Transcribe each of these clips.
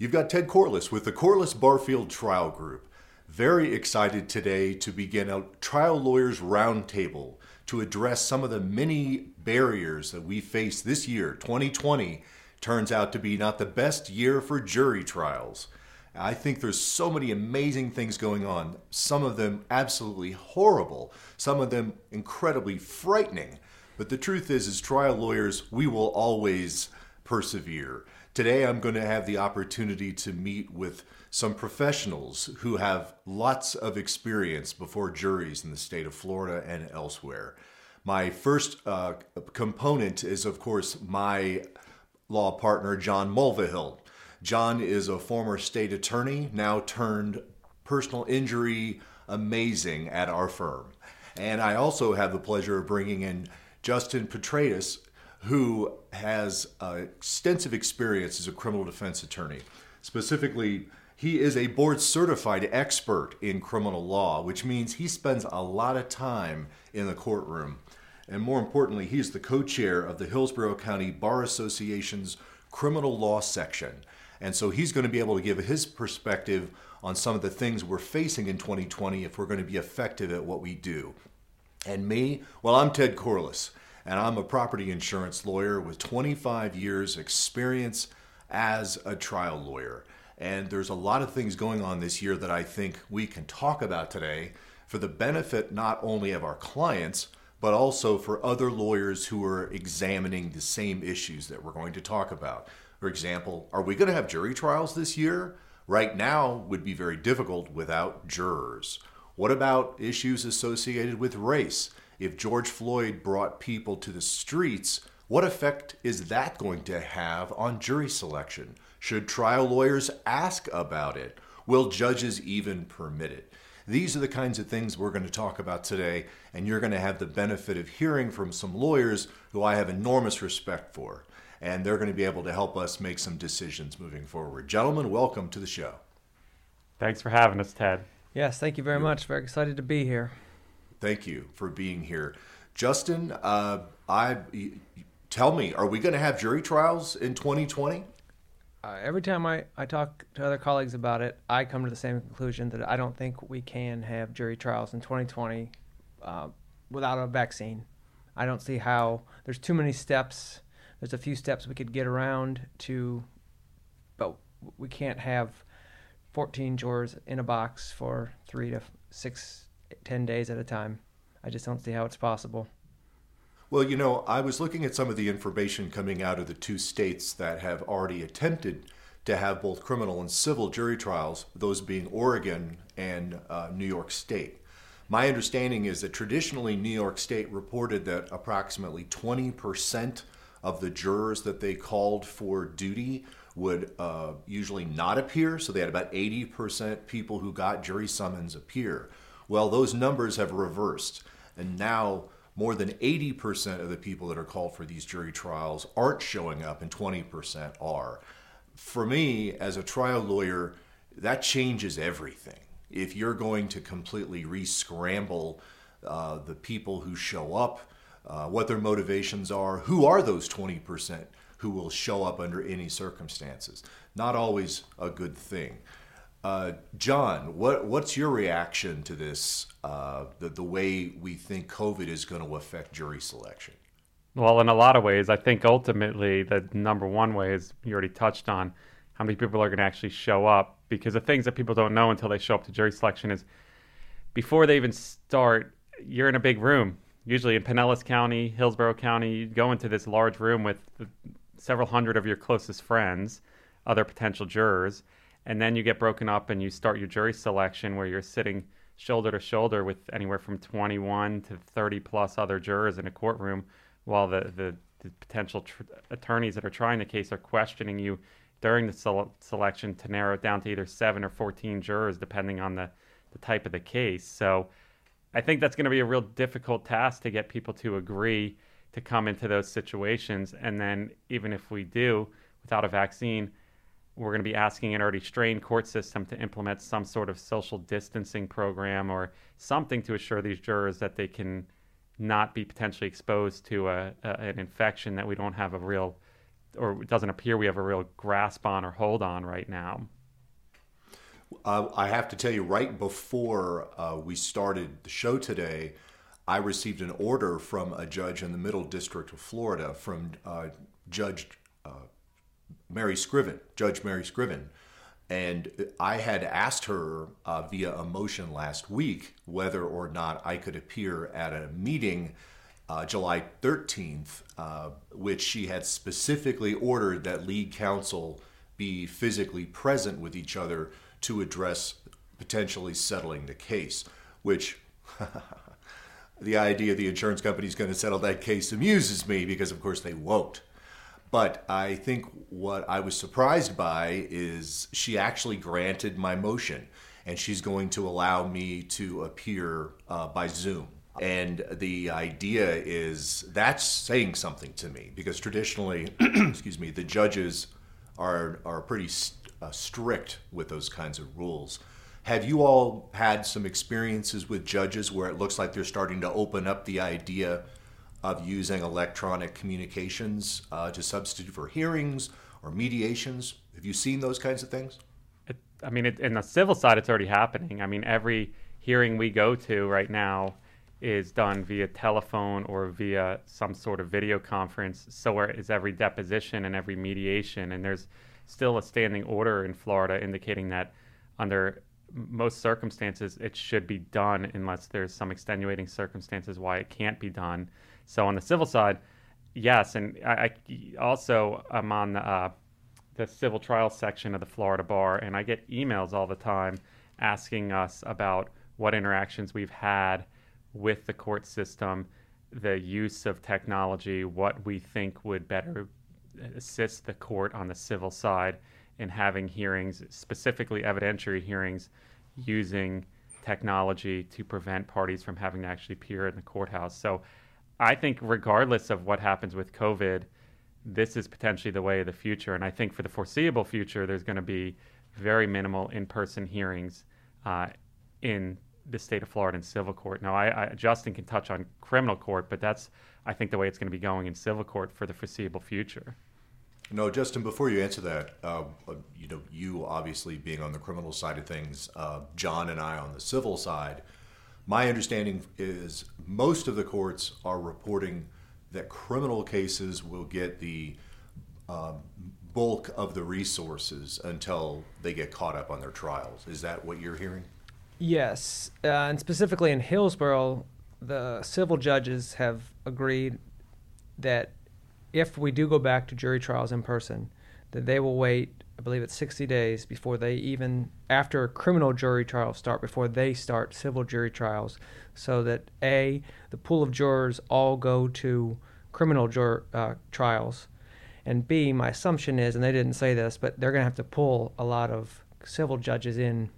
You've got Ted Corless with the Corless Barfield Trial Group. Very excited today to begin a trial lawyers roundtable to address some of the many barriers that we face this year. 2020 turns out to be not the best year for jury trials. I think there's so many amazing things going on, some of them absolutely horrible, some of them incredibly frightening. But the truth is as trial lawyers, we will always persevere. Today, I'm going to have the opportunity to meet with some professionals who have lots of experience before juries in the state of Florida and elsewhere. My first uh, component is, of course, my law partner, John Mulvihill. John is a former state attorney, now turned personal injury amazing at our firm. And I also have the pleasure of bringing in Justin Petredis, who has uh, extensive experience as a criminal defense attorney. Specifically, he is a board certified expert in criminal law, which means he spends a lot of time in the courtroom. And more importantly, he's the co chair of the Hillsborough County Bar Association's criminal law section. And so he's going to be able to give his perspective on some of the things we're facing in 2020 if we're going to be effective at what we do. And me, well, I'm Ted Corless and I'm a property insurance lawyer with 25 years experience as a trial lawyer. And there's a lot of things going on this year that I think we can talk about today for the benefit not only of our clients, but also for other lawyers who are examining the same issues that we're going to talk about. For example, are we going to have jury trials this year? Right now would be very difficult without jurors. What about issues associated with race? If George Floyd brought people to the streets, what effect is that going to have on jury selection? Should trial lawyers ask about it? Will judges even permit it? These are the kinds of things we're going to talk about today, and you're going to have the benefit of hearing from some lawyers who I have enormous respect for. And they're going to be able to help us make some decisions moving forward. Gentlemen, welcome to the show. Thanks for having us, Ted. Yes, thank you very much. Very excited to be here. Thank you for being here. Justin, uh, I tell me, are we going to have jury trials in 2020? Uh, every time I, I talk to other colleagues about it, I come to the same conclusion that I don't think we can have jury trials in 2020 uh, without a vaccine. I don't see how there's too many steps. There's a few steps we could get around to, but we can't have 14 jurors in a box for three to six 10 days at a time. I just don't see how it's possible. Well, you know, I was looking at some of the information coming out of the two states that have already attempted to have both criminal and civil jury trials, those being Oregon and uh, New York State. My understanding is that traditionally New York State reported that approximately 20% of the jurors that they called for duty would uh, usually not appear. So they had about 80% people who got jury summons appear. Well, those numbers have reversed, and now more than 80% of the people that are called for these jury trials aren't showing up, and 20% are. For me, as a trial lawyer, that changes everything. If you're going to completely re scramble uh, the people who show up, uh, what their motivations are, who are those 20% who will show up under any circumstances? Not always a good thing. Uh, John, what what's your reaction to this? Uh, the the way we think COVID is going to affect jury selection. Well, in a lot of ways, I think ultimately the number one way is you already touched on how many people are going to actually show up because the things that people don't know until they show up to jury selection is before they even start, you're in a big room. Usually in Pinellas County, Hillsborough County, you go into this large room with several hundred of your closest friends, other potential jurors and then you get broken up and you start your jury selection where you're sitting shoulder to shoulder with anywhere from 21 to 30 plus other jurors in a courtroom while the, the, the potential tr- attorneys that are trying the case are questioning you during the sele- selection to narrow it down to either 7 or 14 jurors depending on the, the type of the case. So i think that's going to be a real difficult task to get people to agree to come into those situations. And then even if we do without a vaccine we're going to be asking an already strained court system to implement some sort of social distancing program or something to assure these jurors that they can not be potentially exposed to a, a, an infection that we don't have a real or it doesn't appear we have a real grasp on or hold on right now. Uh, I have to tell you, right before uh, we started the show today, I received an order from a judge in the Middle District of Florida, from uh, Judge uh, Mary Scriven, Judge Mary Scriven. And I had asked her uh, via a motion last week whether or not I could appear at a meeting uh, July 13th, uh, which she had specifically ordered that lead counsel be physically present with each other to address potentially settling the case, which the idea the insurance company is going to settle that case amuses me because, of course, they won't. But I think what I was surprised by is she actually granted my motion and she's going to allow me to appear uh, by Zoom. And the idea is that's saying something to me because traditionally, excuse me, the judges are, are pretty st- uh, strict with those kinds of rules. Have you all had some experiences with judges where it looks like they're starting to open up the idea of using electronic communications uh, to substitute for hearings or mediations? Have you seen those kinds of things? It, I mean, it, in the civil side, it's already happening. I mean, every hearing we go to right now is done via telephone or via some sort of video conference. So is every deposition and every mediation. And there's still a standing order in Florida indicating that under most circumstances it should be done unless there's some extenuating circumstances why it can't be done. So on the civil side, yes, and I, I also I'm on the, uh, the civil trial section of the Florida Bar, and I get emails all the time asking us about what interactions we've had with the court system, the use of technology, what we think would better assist the court on the civil side in having hearings, specifically evidentiary hearings, using technology to prevent parties from having to actually appear in the courthouse. So I think, regardless of what happens with COVID, this is potentially the way of the future. And I think for the foreseeable future, there's going to be very minimal in person hearings uh, in the state of Florida in civil court. Now, I, I, Justin can touch on criminal court, but that's, I think, the way it's going to be going in civil court for the foreseeable future. No, Justin. Before you answer that, uh, you know, you obviously being on the criminal side of things, uh, John and I on the civil side. My understanding is most of the courts are reporting that criminal cases will get the um, bulk of the resources until they get caught up on their trials. Is that what you're hearing? Yes, uh, and specifically in Hillsborough, the civil judges have agreed that if we do go back to jury trials in person, that they will wait, I believe it's 60 days before they even, after criminal jury trials start, before they start civil jury trials, so that A, the pool of jurors all go to criminal jur- uh, trials, and B, my assumption is, and they didn't say this, but they're going to have to pull a lot of civil judges in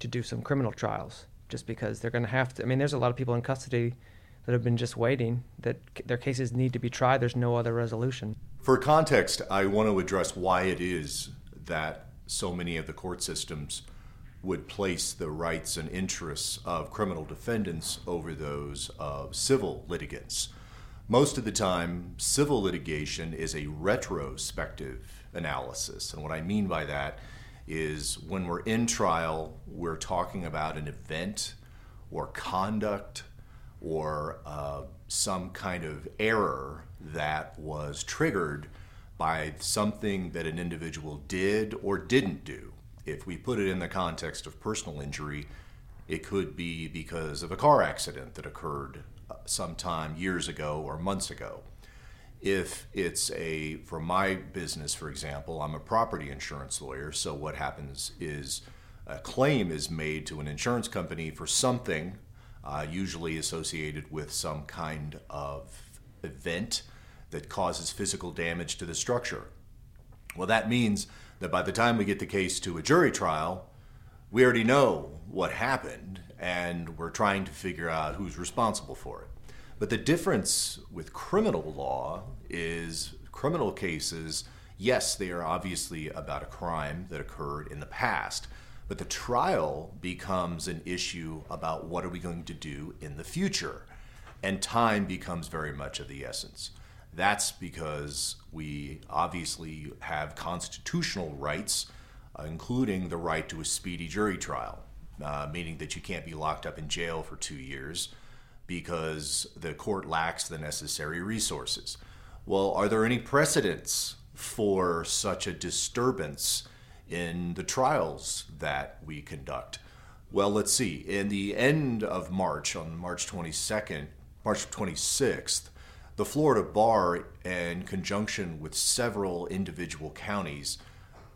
to do some criminal trials just because they're going to have to. I mean, there's a lot of people in custody that have been just waiting that their cases need to be tried. There's no other resolution. For context, I want to address why it is that so many of the court systems would place the rights and interests of criminal defendants over those of civil litigants. Most of the time, civil litigation is a retrospective analysis. And what I mean by that is when we're in trial, we're talking about an event or conduct or uh, some kind of error that was triggered by something that an individual did or didn't do. If we put it in the context of personal injury, it could be because of a car accident that occurred uh, sometime years ago or months ago if it's a for my business for example i'm a property insurance lawyer so what happens is a claim is made to an insurance company for something uh, usually associated with some kind of event that causes physical damage to the structure. Well that means that by the time we get the case to a jury trial we already know what happened and we're trying to figure out who's responsible for it. But the difference with criminal law is criminal cases, yes, they are obviously about a crime that occurred in the past, but the trial becomes an issue about what are we going to do in the future. And time becomes very much of the essence. That's because we obviously have constitutional rights, uh, including the right to a speedy jury trial, uh, meaning that you can't be locked up in jail for two years because the court lacks the necessary resources. Well, are there any precedents for such a disturbance in the trials that we conduct? Well, let's see. In the end of March, on March 22nd, March 26th, the Florida Bar, in conjunction with several individual counties,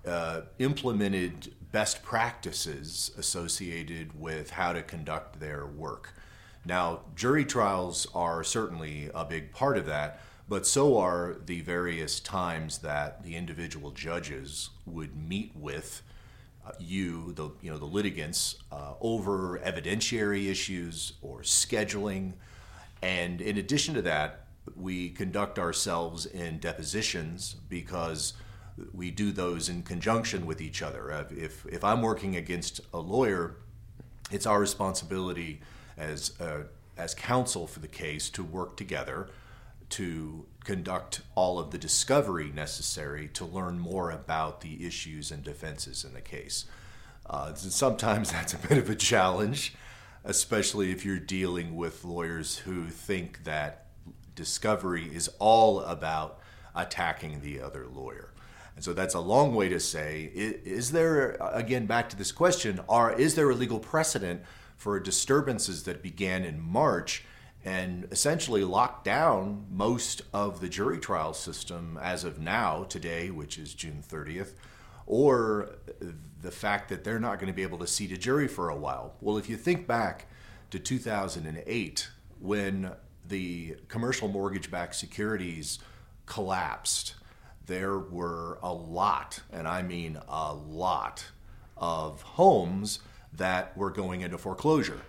uh, implemented best practices associated with how to conduct their work. Now, jury trials are certainly a big part of that, but so are the various times that the individual judges would meet with uh, you, the you know the litigants, uh, over evidentiary issues or scheduling, and in addition to that, we conduct ourselves in depositions because we do those in conjunction with each other. Uh, if if I'm working against a lawyer, it's our responsibility as uh, as counsel for the case to work together to conduct all of the discovery necessary to learn more about the issues and defenses in the case. Uh, sometimes that's a bit of a challenge, especially if you're dealing with lawyers who think that discovery is all about attacking the other lawyer. And so that's a long way to say is there again back to this question are is there a legal precedent for disturbances that began in March and essentially locked down most of the jury trial system as of now, today, which is June 30th, or the fact that they're not going to be able to seat a jury for a while. Well, if you think back to 2008, when the commercial mortgage backed securities collapsed, there were a lot, and I mean a lot, of homes that were going into foreclosure.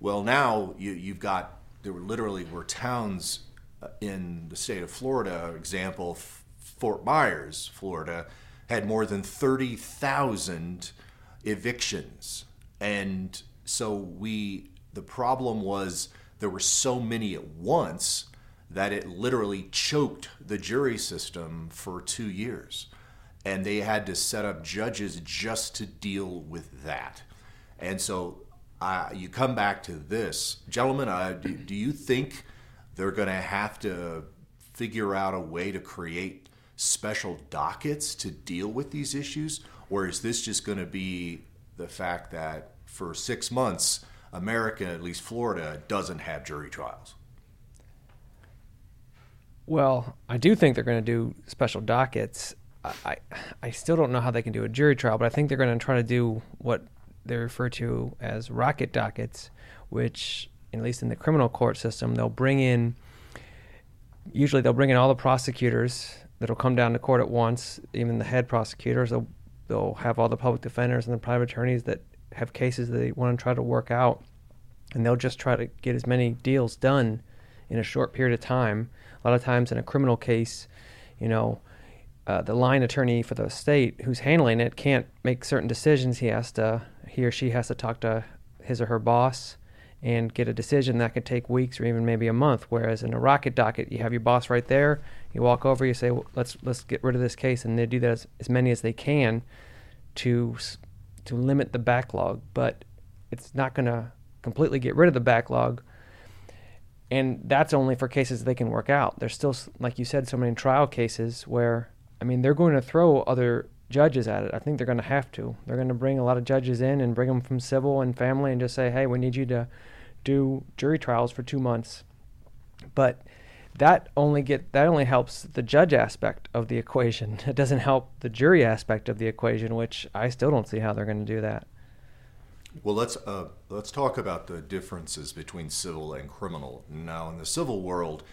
Well, now you, you've got there were literally were towns uh, in the state of Florida. For example, Fort Myers, Florida, had more than thirty thousand evictions, and so we. The problem was there were so many at once that it literally choked the jury system for two years. And they had to set up judges just to deal with that. And so uh, you come back to this, gentlemen. Uh, do, do you think they're going to have to figure out a way to create special dockets to deal with these issues, or is this just going to be the fact that for six months, America, at least Florida, doesn't have jury trials? Well, I do think they're going to do special dockets. I, I, I still don't know how they can do a jury trial, but I think they're going to try to do what they refer to as rocket dockets, which, at least in the criminal court system, they'll bring in. Usually, they'll bring in all the prosecutors that'll come down to court at once. Even the head prosecutors, they'll they'll have all the public defenders and the private attorneys that have cases that they want to try to work out, and they'll just try to get as many deals done in a short period of time. A lot of times, in a criminal case, you know, uh, the line attorney for the state who's handling it can't make certain decisions. He has to, he or she has to talk to his or her boss and get a decision that could take weeks or even maybe a month. Whereas in a rocket docket, you have your boss right there. You walk over, you say, well, "Let's let's get rid of this case," and they do that as, as many as they can to to limit the backlog. But it's not going to completely get rid of the backlog. And that's only for cases they can work out. There's still, like you said, so many trial cases where I mean, they're going to throw other judges at it. I think they're going to have to. They're going to bring a lot of judges in and bring them from civil and family and just say, hey, we need you to do jury trials for two months. But that only get that only helps the judge aspect of the equation. It doesn't help the jury aspect of the equation, which I still don't see how they're going to do that. Well, let's uh, let's talk about the differences between civil and criminal. Now, in the civil world,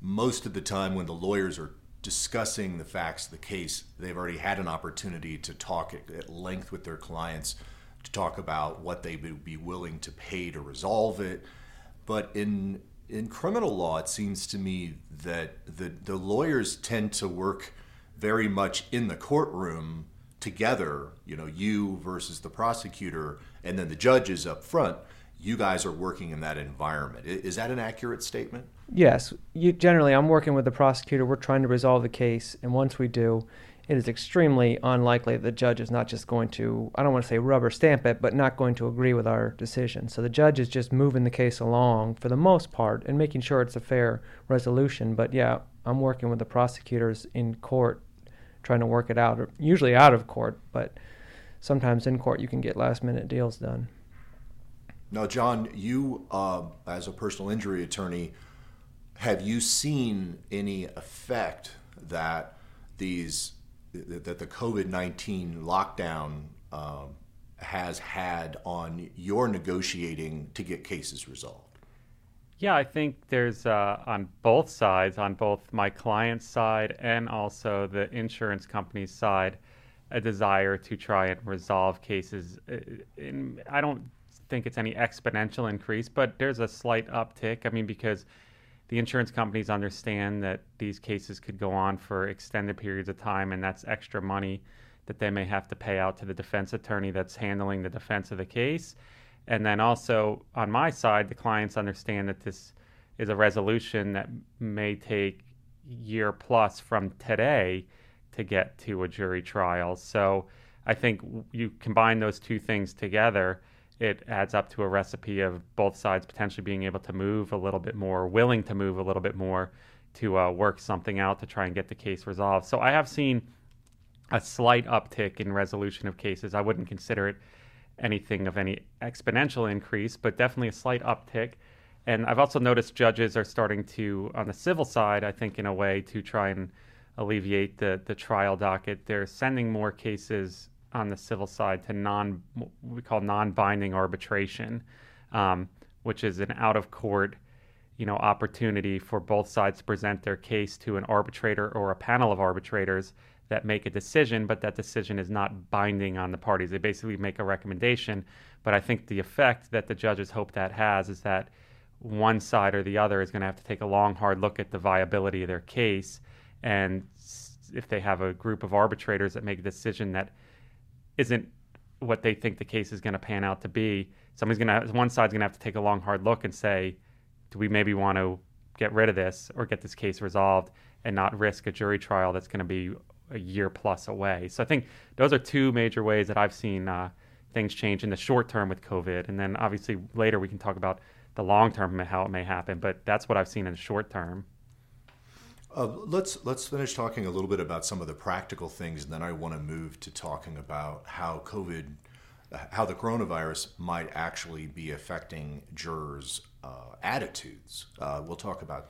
most of the time when the lawyers are discussing the facts of the case, they've already had an opportunity to talk at, length with their clients to talk about what they would be willing to pay to resolve it. But in in criminal law, it seems to me that the, the lawyers tend to work very much in the courtroom together, you know, you versus the prosecutor, and then the judges up front. You guys are working in that environment. Is that an accurate statement? Yes, you, generally, I'm working with the prosecutor. We're trying to resolve the case, and once we do, it is extremely unlikely that the judge is not just going to, I don't want to say rubber stamp it, but not going to agree with our decision. So the judge is just moving the case along for the most part and making sure it's a fair resolution. But yeah, I'm working with the prosecutors in court, trying to work it out, usually out of court, but sometimes in court you can get last minute deals done. Now, John, you, uh, as a personal injury attorney, have you seen any effect that these that the COVID nineteen lockdown um, has had on your negotiating to get cases resolved? Yeah, I think there's uh, on both sides, on both my client's side and also the insurance company's side, a desire to try and resolve cases. Uh, I don't think it's any exponential increase, but there's a slight uptick. I mean, because the insurance companies understand that these cases could go on for extended periods of time, and that's extra money that they may have to pay out to the defense attorney that's handling the defense of the case. And then also on my side, the clients understand that this is a resolution that may take year plus from today to get to a jury trial. So I think you combine those two things together it adds up to a recipe of both sides potentially being able to move a little bit more, willing to move a little bit more to uh, work something out to try and get the case resolved. So I have seen a slight uptick in resolution of cases. I wouldn't consider it anything of any exponential increase, but definitely a slight uptick. And I've also noticed judges are starting to, on the civil side, I think, in a way, to try and alleviate the, the trial docket. They're sending more cases on the civil side to non we call non-binding arbitration, um, which is an out-of-court you know opportunity for both sides to present their case to an arbitrator or a panel of arbitrators that make a decision, but that decision is not binding on the parties. They basically make a recommendation, but I think the effect that the judges hope that has is that one side or the other is going to have to take a long, hard look at the viability of their case, and if they have a group of arbitrators that make a decision that isn't what they think the case is going to pan out to be. Somebody's going to one side's going to have to take a long hard look and say, do we maybe want to get rid of this or get this case resolved and not risk a jury trial that's going to be a year plus away. So I think those are two major ways that I've seen uh, things change in the short term with COVID, and then obviously later we can talk about the long term and how it may happen. But that's what I've seen in the short term. Uh, let's let's finish talking a little bit about some of the practical things, and then I want to move to talking about how COVID, how the coronavirus might actually be affecting jurors' uh, attitudes. Uh, we'll talk about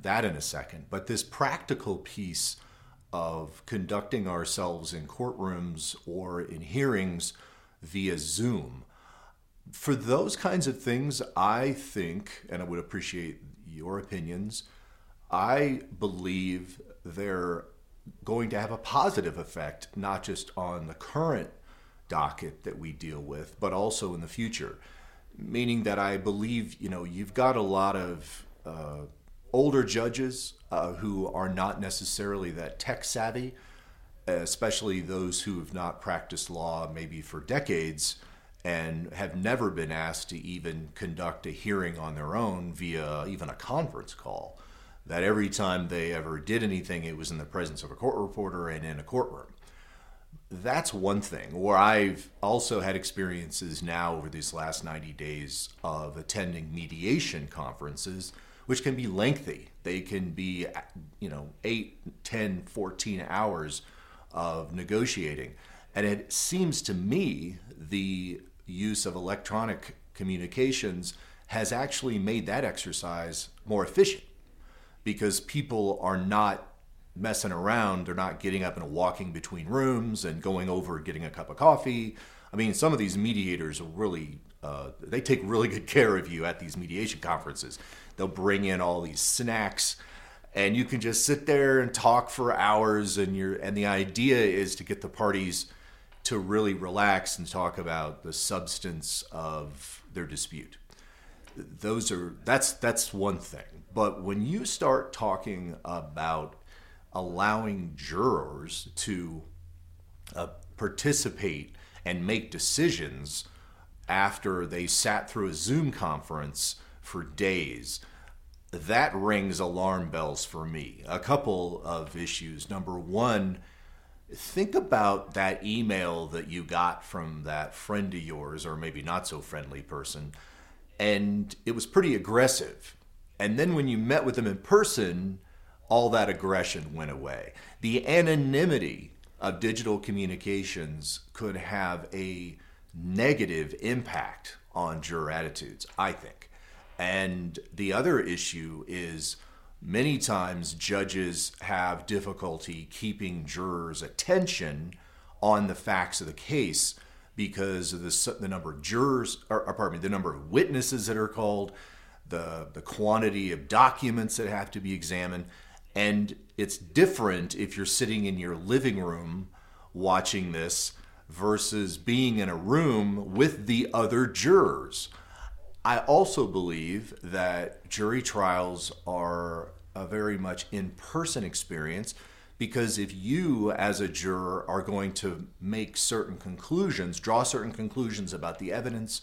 that in a second. But this practical piece of conducting ourselves in courtrooms or in hearings via Zoom, for those kinds of things, I think, and I would appreciate your opinions I believe they're going to have a positive effect, not just on the current docket that we deal with, but also in the future. Meaning that I believe, you know, you've got a lot of uh, older judges uh, who are not necessarily that tech savvy, especially those who have not practiced law maybe for decades and have never been asked to even conduct a hearing on their own via even a conference call that every time they ever did anything, it was in the presence of a court reporter and in a courtroom. That's one thing. Where I've also had experiences now over these last 90 days of attending mediation conferences, which can be lengthy. They can be, you know, 8, 10, 14 hours of negotiating. And it seems to me the use of electronic communications has actually made that exercise more efficient because people are not messing around. They're not getting up and walking between rooms and going over getting a cup of coffee. I mean, some of these mediators are really, uh, they take really good care of you at these mediation conferences. They'll bring in all these snacks and you can just sit there and talk for hours and you're and the idea is to get the parties to really relax and talk about the substance of their dispute those are that's that's one thing but when you start talking about allowing jurors to uh, participate and make decisions after they sat through a Zoom conference for days, that rings alarm bells for me. A couple of issues. Number one, think about that email that you got from that friend of yours, or maybe not so friendly person, and it was pretty aggressive. And then when you met with them in person, all that aggression went away. The anonymity of digital communications could have a negative impact on juror attitudes, I think. And the other issue is many times judges have difficulty keeping jurors' attention on the facts of the case because of the, the number of jurors, or, pardon me, the number of witnesses that are called, the, the quantity of documents that have to be examined. And it's different if you're sitting in your living room watching this versus being in a room with the other jurors. I also believe that jury trials are a very much in person experience because if you, as a juror, are going to make certain conclusions, draw certain conclusions about the evidence,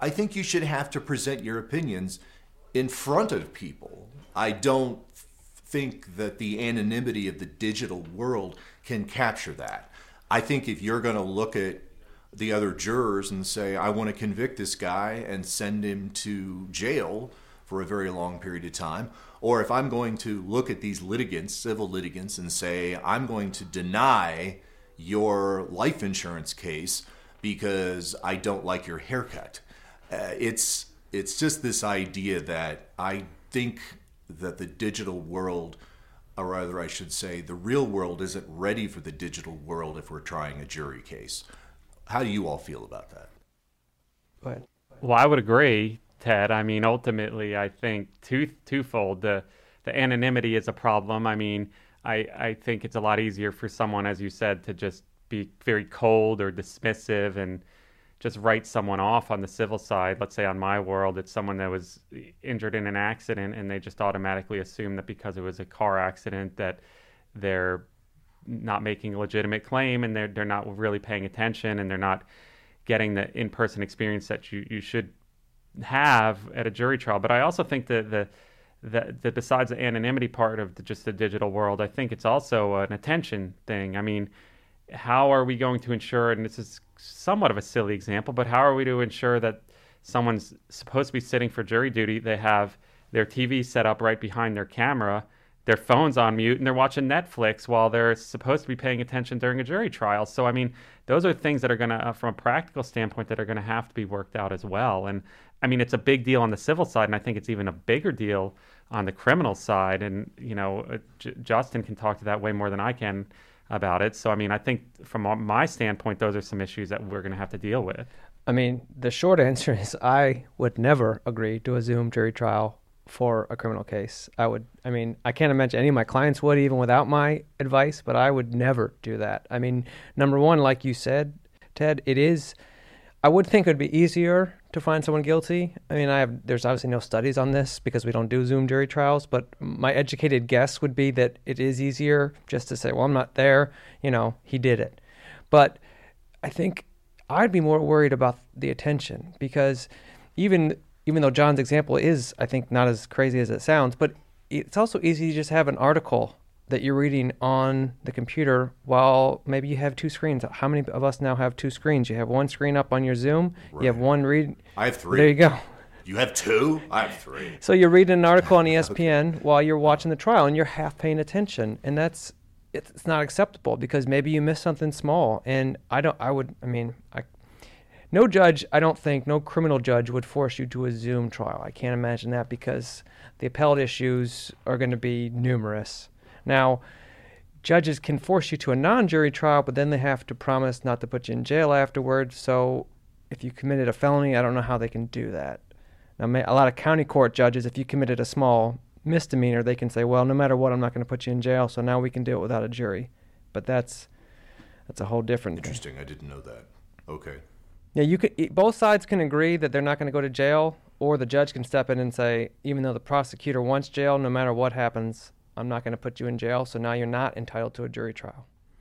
I think you should have to present your opinions in front of people. I don't think that the anonymity of the digital world can capture that. I think if you're going to look at the other jurors and say, I want to convict this guy and send him to jail for a very long period of time. Or if I'm going to look at these litigants, civil litigants, and say, I'm going to deny your life insurance case because I don't like your haircut. Uh, it's it's just this idea that I think that the digital world, or rather, I should say, the real world isn't ready for the digital world if we're trying a jury case. How do you all feel about that? But well, I would agree, Ted. I mean, ultimately, I think two twofold. The the anonymity is a problem. I mean, I I think it's a lot easier for someone, as you said, to just be very cold or dismissive and just write someone off on the civil side. Let's say on my world, it's someone that was injured in an accident, and they just automatically assume that because it was a car accident that they're not making a legitimate claim and they're they're not really paying attention and they're not getting the in person experience that you, you should have at a jury trial. But I also think that the that, that besides the anonymity part of the, just the digital world, I think it's also an attention thing. I mean, how are we going to ensure? And this is somewhat of a silly example, but how are we to ensure that someone's supposed to be sitting for jury duty? They have their TV set up right behind their camera their phones on mute and they're watching Netflix while they're supposed to be paying attention during a jury trial. So, I mean, those are things that are going to, uh, from a practical standpoint, that are going to have to be worked out as well. And I mean, it's a big deal on the civil side, and I think it's even a bigger deal on the criminal side. And, you know, uh, J- Justin can talk to that way more than I can about it. So, I mean, I think from my standpoint, those are some issues that we're going to have to deal with. I mean, the short answer is I would never agree to a Zoom jury trial for a criminal case. I would, I mean, I can't imagine any of my clients would even without my advice, but I would never do that. I mean, number one, like you said, Ted, it is, I would think it would be easier to find someone guilty. I mean, I have, there's obviously no studies on this because we don't do Zoom jury trials, but my educated guess would be that it is easier just to say, well, I'm not there, you know, he did it. But I think I'd be more worried about the attention because even even though John's example is, I think, not as crazy as it sounds, but it's also easy to just have an article that you're reading on the computer while maybe you have two screens. How many of us now have two screens? You have one screen up on your Zoom, right. you have one read. I have three. There you go. You have two? I have three. So you're reading an article on ESPN okay. while you're watching the trial and you're half paying attention. And that's it's not acceptable because maybe you missed something small. And I don't I would I mean, I no judge, I don't think, no criminal judge would force you to a Zoom trial. I can't imagine that because the appellate issues are going to be numerous. Now, judges can force you to a non jury trial, but then they have to promise not to put you in jail afterwards. So if you committed a felony, I don't know how they can do that. Now, a lot of county court judges, if you committed a small misdemeanor, they can say, well, no matter what, I'm not going to put you in jail, so now we can do it without a jury. But that's that's a whole different Interesting. Thing. I didn't know that. Okay. Yeah, you could. Both sides can agree that they're not going to go to jail, or the judge can step in and say, even though the prosecutor wants jail, no matter what happens, I'm not going to put you in jail. So now you're not entitled to a jury trial.